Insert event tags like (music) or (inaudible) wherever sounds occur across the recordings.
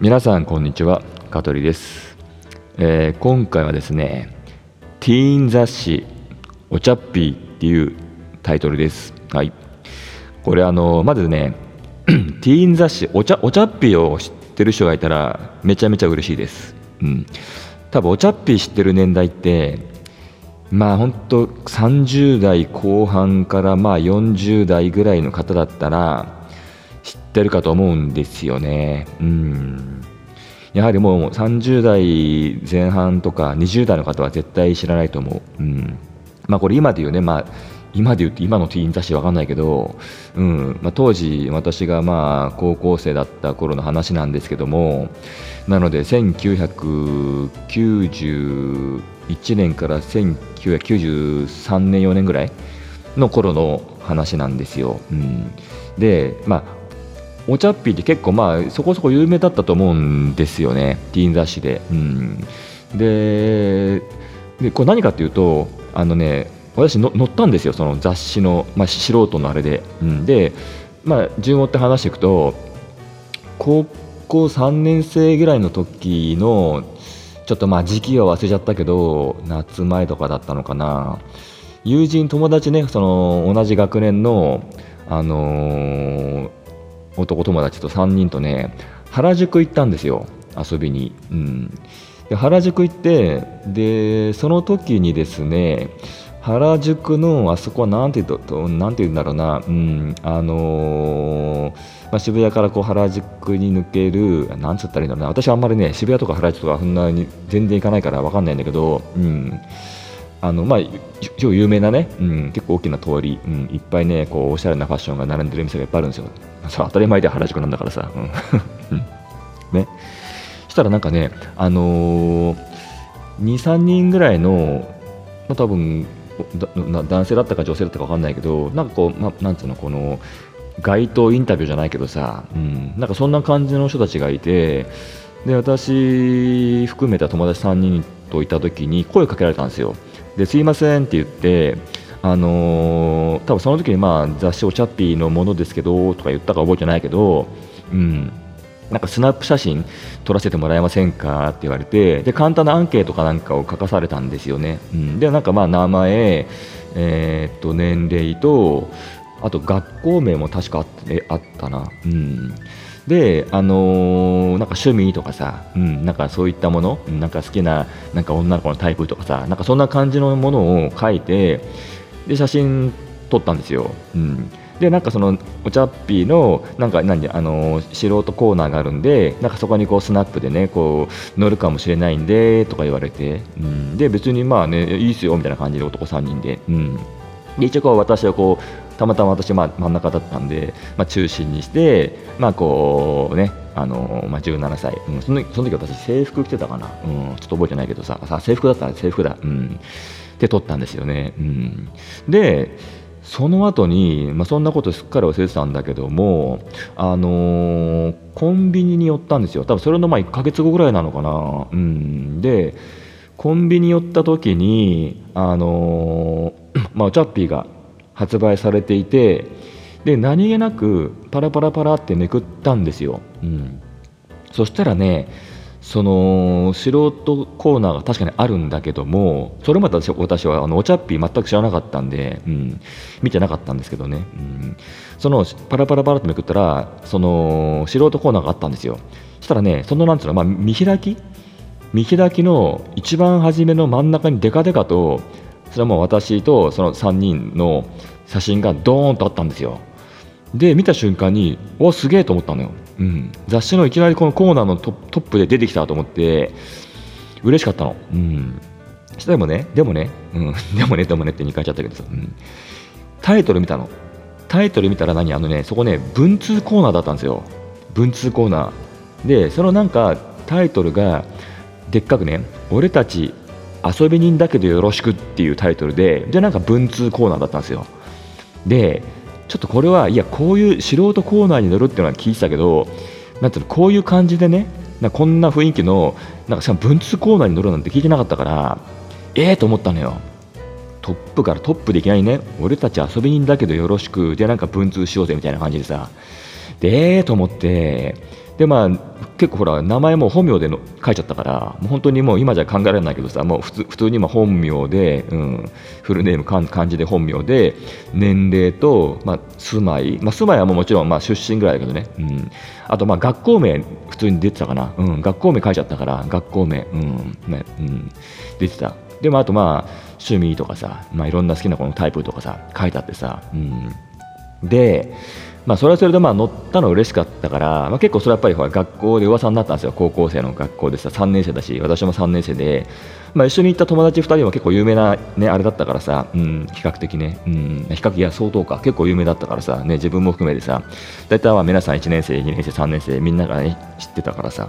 皆さんこんにちは香取です、えー、今回はですねティーン雑誌お茶っぴーっていうタイトルです。はい。これあのまずね (clears throat) ティーン雑誌お茶お茶っぴーを知ってる人がいたらめちゃめちゃ嬉しいです。うん。多分お茶っぴー知ってる年代ってまあ本当30代後半からまあ40代ぐらいの方だったら知ってるかと思うんですよね。うんやはりもう30代前半とか20代の方は絶対知らないと思う。うんまあ、これ今で言うね、まあ、今で言って今のティーン雑誌わかんないけど、うんまあ、当時私がまあ高校生だった頃の話なんですけどもなので1991年から1993年4年ぐらいの頃の話なんですよ。うん、でまあお茶っぴって結構まあそこそこ有名だったと思うんですよね。ティーン雑誌で。うん、ででこれ何かっていうとあのね私の載ったんですよ。その雑誌の、まあ、素人のあれで。うん、で、まあ、順を追って話していくと高校3年生ぐらいの時のちょっとまあ時期は忘れちゃったけど夏前とかだったのかな。友人友達ねその同じ学年のあのー男友達と3人とね原宿行ったんですよ遊びに、うん、で原宿行ってでその時にですね原宿のあそこはなんて言うなんて言うんだろうな、うん、あのー、まあ、渋谷からこう原宿に抜けるなんつったらいいんだろうな。私はあんまりね渋谷とか原宿とかそんなに全然行かないから分かんないんだけど、うん、あのまあ超有名なね、うん、結構大きな通り、うん、いっぱいねこうおしゃれなファッションが並んでる店がいっぱいあるんですよ。そ当たり前で原宿なんだからさ。うん、ね。したらなんかね、あのー、2、3人ぐらいの、まあ、多分男性だったか女性だったか分かんないけど、なんかこう、まあ、なんつうの、この街頭インタビューじゃないけどさ、うん、なんかそんな感じの人たちがいて、で私含めた友達3人といた時に声をかけられたんですよ。ですいませんって言って、あのー、多分その時にまあ雑誌おチャッピーのものですけどとか言ったか覚えてないけど、うん、なんかスナップ写真撮らせてもらえませんかって言われてで簡単なアンケートかなんかを書かされたんですよね。うん、でなんかまあ名前、えー、っと年齢とあと学校名も確かあっあったな。うん。で、あのー、なんか趣味とかさ、うん、なんかそういったもの、なんか好きななんか女の子のタイプとかさ、なんかそんな感じのものを書いて、で写真撮ったんですよ。うん。でなんかそのお茶っぴーのなんか何あの素人コーナーがあるんでなんかそこにこうスナップでねこう乗るかもしれないんでとか言われて、うん、で別にまあねいいっすよみたいな感じで男3人で、うん、で一応こう私はこうたまたま私は真ん中だったんで、まあ、中心にして、まあこうねあのまあ、17歳、うん、そのその時私制服着てたかな、うん、ちょっと覚えてないけどささ制服だったら制服だ、うん、で撮ったんですよね、うん、でその後に、まあ、そんなことすっかり忘れてたんだけども、あのー、コンビニに寄ったんですよ。多分それのまあ1ヶ月後ぐらいなのかな、うん、でコンビニ寄った時にあのー、(coughs) まあ、チャッピーが発売されていてで何気なくパラパラパラってめくったんですよ、うん、そしたらねその素人コーナーが確かにあるんだけどもそれまで私はあのお茶っぴ全く知らなかったんで、うん、見てなかったんですけどね、うん、そのパラパラパラってめくったらその素人コーナーがあったんですよ。そしたらねそのなんつうの、まあ、見開き？見開きの一番初めの真ん中にデカデカとそれはもう私とその3人の写真がドーンとあったんですよ。で見た瞬間におすげえと思ったのよ、うん、雑誌のいきなりこのコーナーのトップで出てきたと思って嬉しかったの、うん、でもねでもね、うん、(laughs) でもねでもねって2回言っちゃったけどさ、うん、タイトル見たの。タイトル見たら何？あのねそこね文通コーナーだったんですよ。文通コーナー。でそのなんかタイトルがでっかくね俺たち遊び人だけどよろしくっていうタイトルででなんか文通コーナーだったんですよ。でちょっとこれはいやこういう素人コーナーに乗るっていうのは聞いてたけどなんていうのこういう感じでねなこんな雰囲気のなんかしかも文通コーナーに乗るなんて聞いてなかったからええー、と思ったのよ。トップからトップでいきなりね俺たち遊び人だけどよろしくでなんか文通しようぜみたいな感じでさ。でええー、と思ってでまあ結構ほら名前も本名での書いちゃったからもう本当にもう今じゃ考えられないけどさもう普通普通に今本名で、うん、フルネーム漢字で本名で年齢と、まあ、住まい、まあ、住まいはもうもちろんまあ出身ぐらいだけどね、うん、あとまあ学校名普通に出てたかな、うん、学校名書いちゃったから学校名、うんねうん、出てた。でもあとまあ趣味とかさ、まあ、いろんな好きな子のタイプとかさ書いてあってさ、うん、でまあ、それはそれでまあ乗ったの嬉しかったから、まあ、結構それはやっぱりほら学校で噂になったんですよ。高校生の学校でさ3年生だし私も3年生で、まあ、一緒に行った友達2人も結構有名な、ね、あれだったからさ、うん、比較的ね、うん、比較いや相当か結構有名だったからさ、ね、自分も含めてさ大体は皆さん1年生2年生3年生みんなが、ね、知ってたからさ、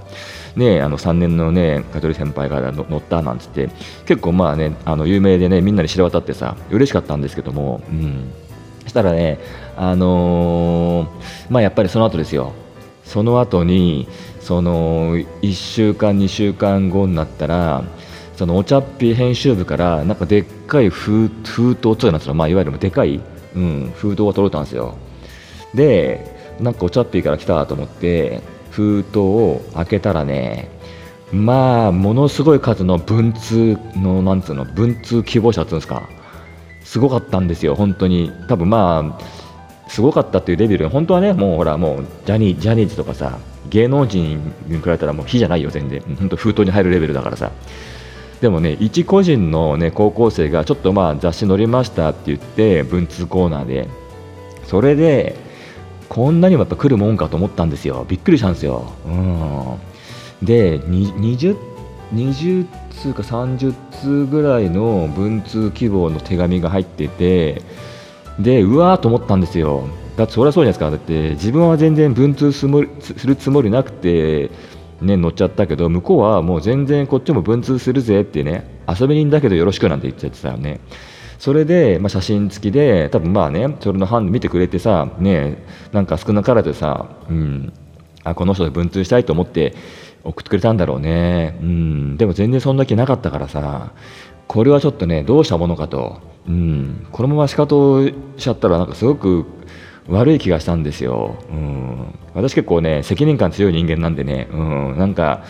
ね、あの3年のね香取先輩が乗ったなんつって結構まあねあの有名でねみんなに知れ渡ってさ嬉しかったんですけども、うん、したらねあのー、まあやっぱりその後ですよ。その後にその1週間2週間後になったらそのお茶っぴ編集部からなんかでっかい封封筒つうなんですよ、まあ、いわゆるでかい、うん、封筒が届いたんですよ。でなんかお茶っぴから来たと思って封筒を開けたらねまあものすごい数の文通のなんつうの文通希望者っつうんですか。すごかったんですよ本当に。多分まあすごかったっていうレベル本当はねもうほらもうジャニジャニーズとかさ芸能人に比べたらもう火じゃないよ全然。本当封筒に入るレベルだからさ。でもね一個人のね高校生がちょっとまあ雑誌載りましたって言って文通コーナーでそれでこんなにもやっぱ来るもんかと思ったんですよ。びっくりしたんですよ、うん、で 20, 20通か30通ぐらいの文通希望の手紙が入っててでうわーと思ったんですよ。だってそりゃそうじゃないですか。だって自分は全然文通するつもりなくてね乗っちゃったけど向こうはもう全然こっちも文通するぜってね遊び人だけどよろしくなんて言っちゃってたよね。それで、まあ、写真付きで多分まあねそれのン見てくれてさねなんか少なからずさ、うん、あこの人で文通したいと思って送ってくれたんだろうね、うん、でも全然そんな気なかったからさこれはちょっとねどうしたものかと。うん、このまま仕方しちゃったらなんかすごく悪い気がしたんですよ、うん、私結構ね責任感強い人間なんでね、うん、なんか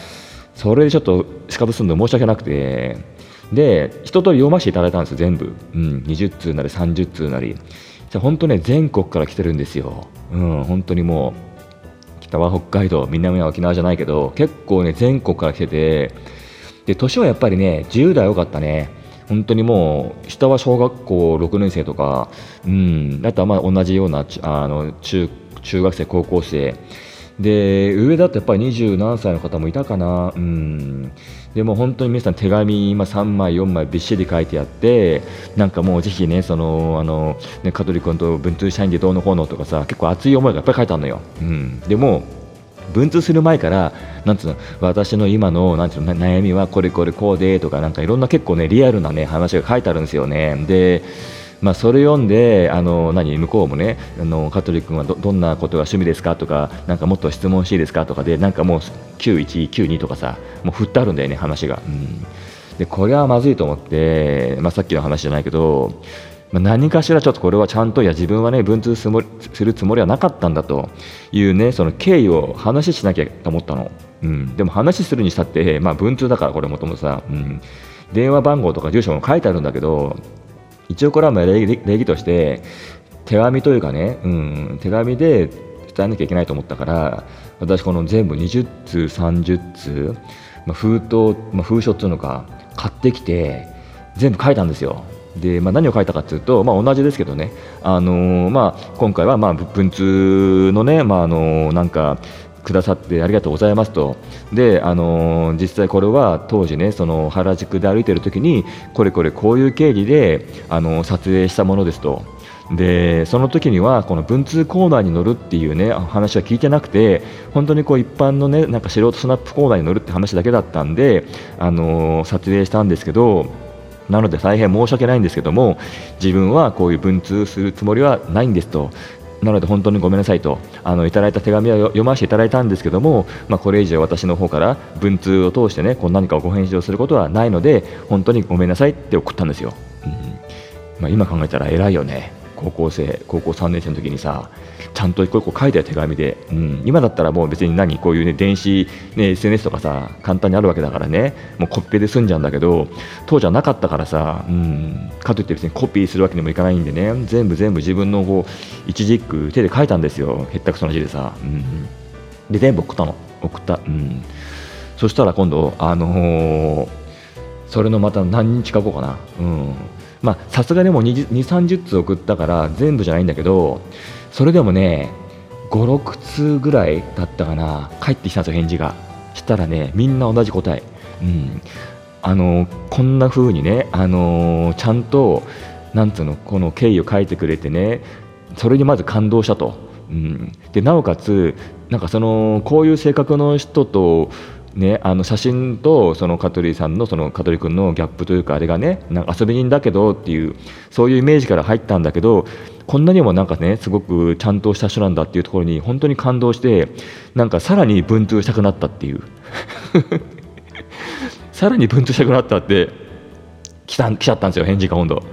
それでちょっと仕方するの申し訳なくて。で一通り読ませていただいたんですよ全部、うん、20通なり30通なり。じゃ本当ね全国から来てるんですよ、うん、本当にもう北は北海道南は沖縄じゃないけど結構ね全国から来ててで年はやっぱりね10代多かったね本当にもう下は小学校6年生とか、うん、あとはまあ同じようなあの中中学生、高校生で上だとやっぱり二十何歳の方もいたかな、うん、でも本当に皆さん手紙今3枚、4枚びっしり書いてあってなんかもうぜひねそのあのね香取君と文通社員でどうのこうのとかさ結構熱い思いがやっぱり書いてあるのよ。うん、でも文通する前からなんつうの私の今のなんつうの悩みはこれこれこうでとかなんかいろんな結構ねリアルなね話が書いてあるんですよね。でまあ、それ読んであの何向こうもねあの香取君はどんなことが趣味ですかとかなんかもっと質問していいですかとかでなんかもう91、92とかさもう振ってあるんだよね話が。うん。でこれはまずいと思って、まあ、さっきの話じゃないけどまあ、何かしらちょっとこれはちゃんといや自分はね文通するつもりはなかったんだというねその経緯を話しなきゃと思ったの、うん、でも話するにしたって、まあ、文通だからこれもともとさ、うん、電話番号とか住所も書いてあるんだけど一応これはまあ礼儀として手紙というかね、うん、手紙で伝えなきゃいけないと思ったから私この全部20通30通、まあ、封筒、まあ、封書っていうのか買ってきて全部書いたんですよ。で、まあ、何を書いたかというと、まあ、同じですけどね、あのー、まあ、今回はまあ文通のね、まああのー、なんかくださってありがとうございますとで、あのー、実際これは当時ねその原宿で歩いてる時にこれこれこういう経緯で、あの撮影したものですと。でその時にはこの文通コーナーに乗るっていうね話は聞いてなくて本当にこう一般のねなんか素人スナップコーナーに乗るって話だけだったんで、あの撮影したんですけどなので大変申し訳ないんですけども自分はこういう文通するつもりはないんですとなので本当にごめんなさいとあのいただいた手紙を読ませていただいたんですけども、まあ、これ以上私の方から文通を通してねこう何かをご返事をすることはないので本当にごめんなさいって送ったんですよ、うん。まあ、今考えたら偉いよね。高校生高校3年生の時にさちゃんと一個一個書いたよ手紙で、うん、今だったらもう別に何こういうね電子、ね、SNS とかさ簡単にあるわけだからねもうコピペで済んじゃうんだけど当時はなかったからさ、うん、かといって別にコピーするわけにもいかないんでね全部全部自分のこう一字一句手で書いたんですよへったくそな字でさ、うん、で全部送ったの。送った、うん、そしたら今度あのー、それのまた何日か後かな。うん。さすがにもう2 3 0通送ったから全部じゃないんだけどそれでもね56通ぐらいだったかな返ってきたんですよ返事が。したらねみんな同じ答え、うん、あのこんな風にね、あのちゃんとなんつうのこの経緯を書いてくれてねそれにまず感動したと、うん、でなおかつなんかそのこういう性格の人とね、あの写真とその香取さんのその香取君のギャップというかあれがねなんか遊び人だけどっていうそういうイメージから入ったんだけどこんなにもなんかねすごくちゃんとした人なんだっていうところに本当に感動してなんかさらに文通したくなったっていう。(laughs) さらに文通したくなったって来た来ちゃったんですよ返事が今度。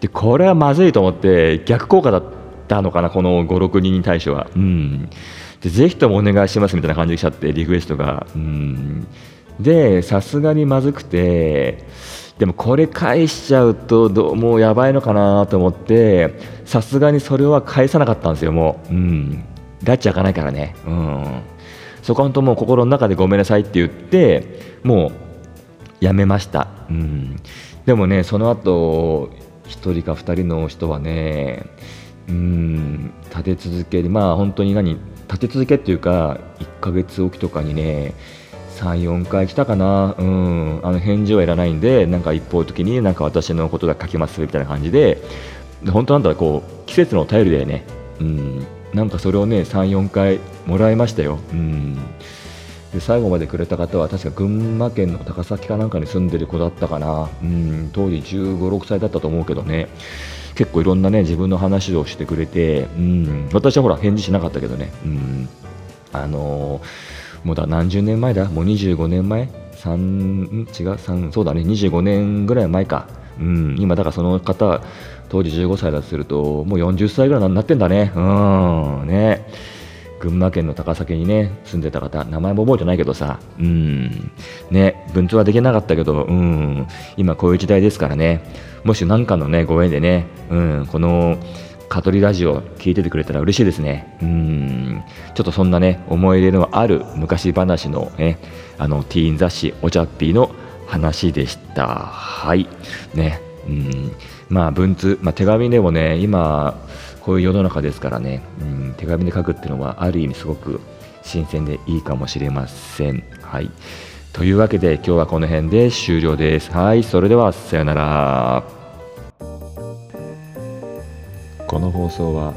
でこれはまずいと思って逆効果だったのかなこの56人に対しては。うん。でぜひともお願いしますみたいな感じで来ちゃってリクエストが。うん。でさすがにまずくてでもこれ返しちゃうとどうもうやばいのかなと思ってさすがにそれは返さなかったんですよもう。うん。ラッチ開かないからね。うん。そこは本当もう心の中でごめんなさいって言ってもうやめました、うん、でもねその後1人か2人の人はねうん立て続けにまあ本当に何立て続けっていうか1ヶ月おきとかにね34回来たかな、うん、あの返事はいらないんでなんか一方的になんか私のことが書きますみたいな感じでで本当なんだこう季節の便りだよね、うん、なんかそれをね34回もらいましたよ、うん、で最後までくれた方は確か群馬県の高崎かなんかに住んでる子だったかな、うん、当時1 5 6歳だったと思うけどね。結構いろんなね自分の話をしてくれて、うん、私はほら返事しなかったけどね、うん、あのー、もうだ何十年前だ？もう25年前？3違う？3そうだね。25年ぐらい前か、うん、今だからその方当時15歳だとするともう40歳ぐらいになってんだね。うん。ね。群馬県の高崎にね住んでた方名前も覚えてないけどさうん。ね文通はできなかったけどうん。今こういう時代ですからね。もし何かのねご縁でねうん。このカトリラジオ聞いててくれたら嬉しいですね。うん。ちょっとそんなね思い入れのある昔話のねあのティーン雑誌お茶っぴーの話でした。はい。ね。うん。まあ文通、まあ、手紙でもね今こういう世の中ですからね、うん、手紙で書くっていうのはある意味すごく新鮮でいいかもしれません。はい。というわけで今日はこの辺で終了です。はい。それではさようなら。この放送は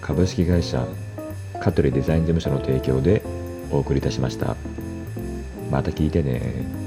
株式会社香取デザイン事務所の提供でお送りいたしました。また聞いてね。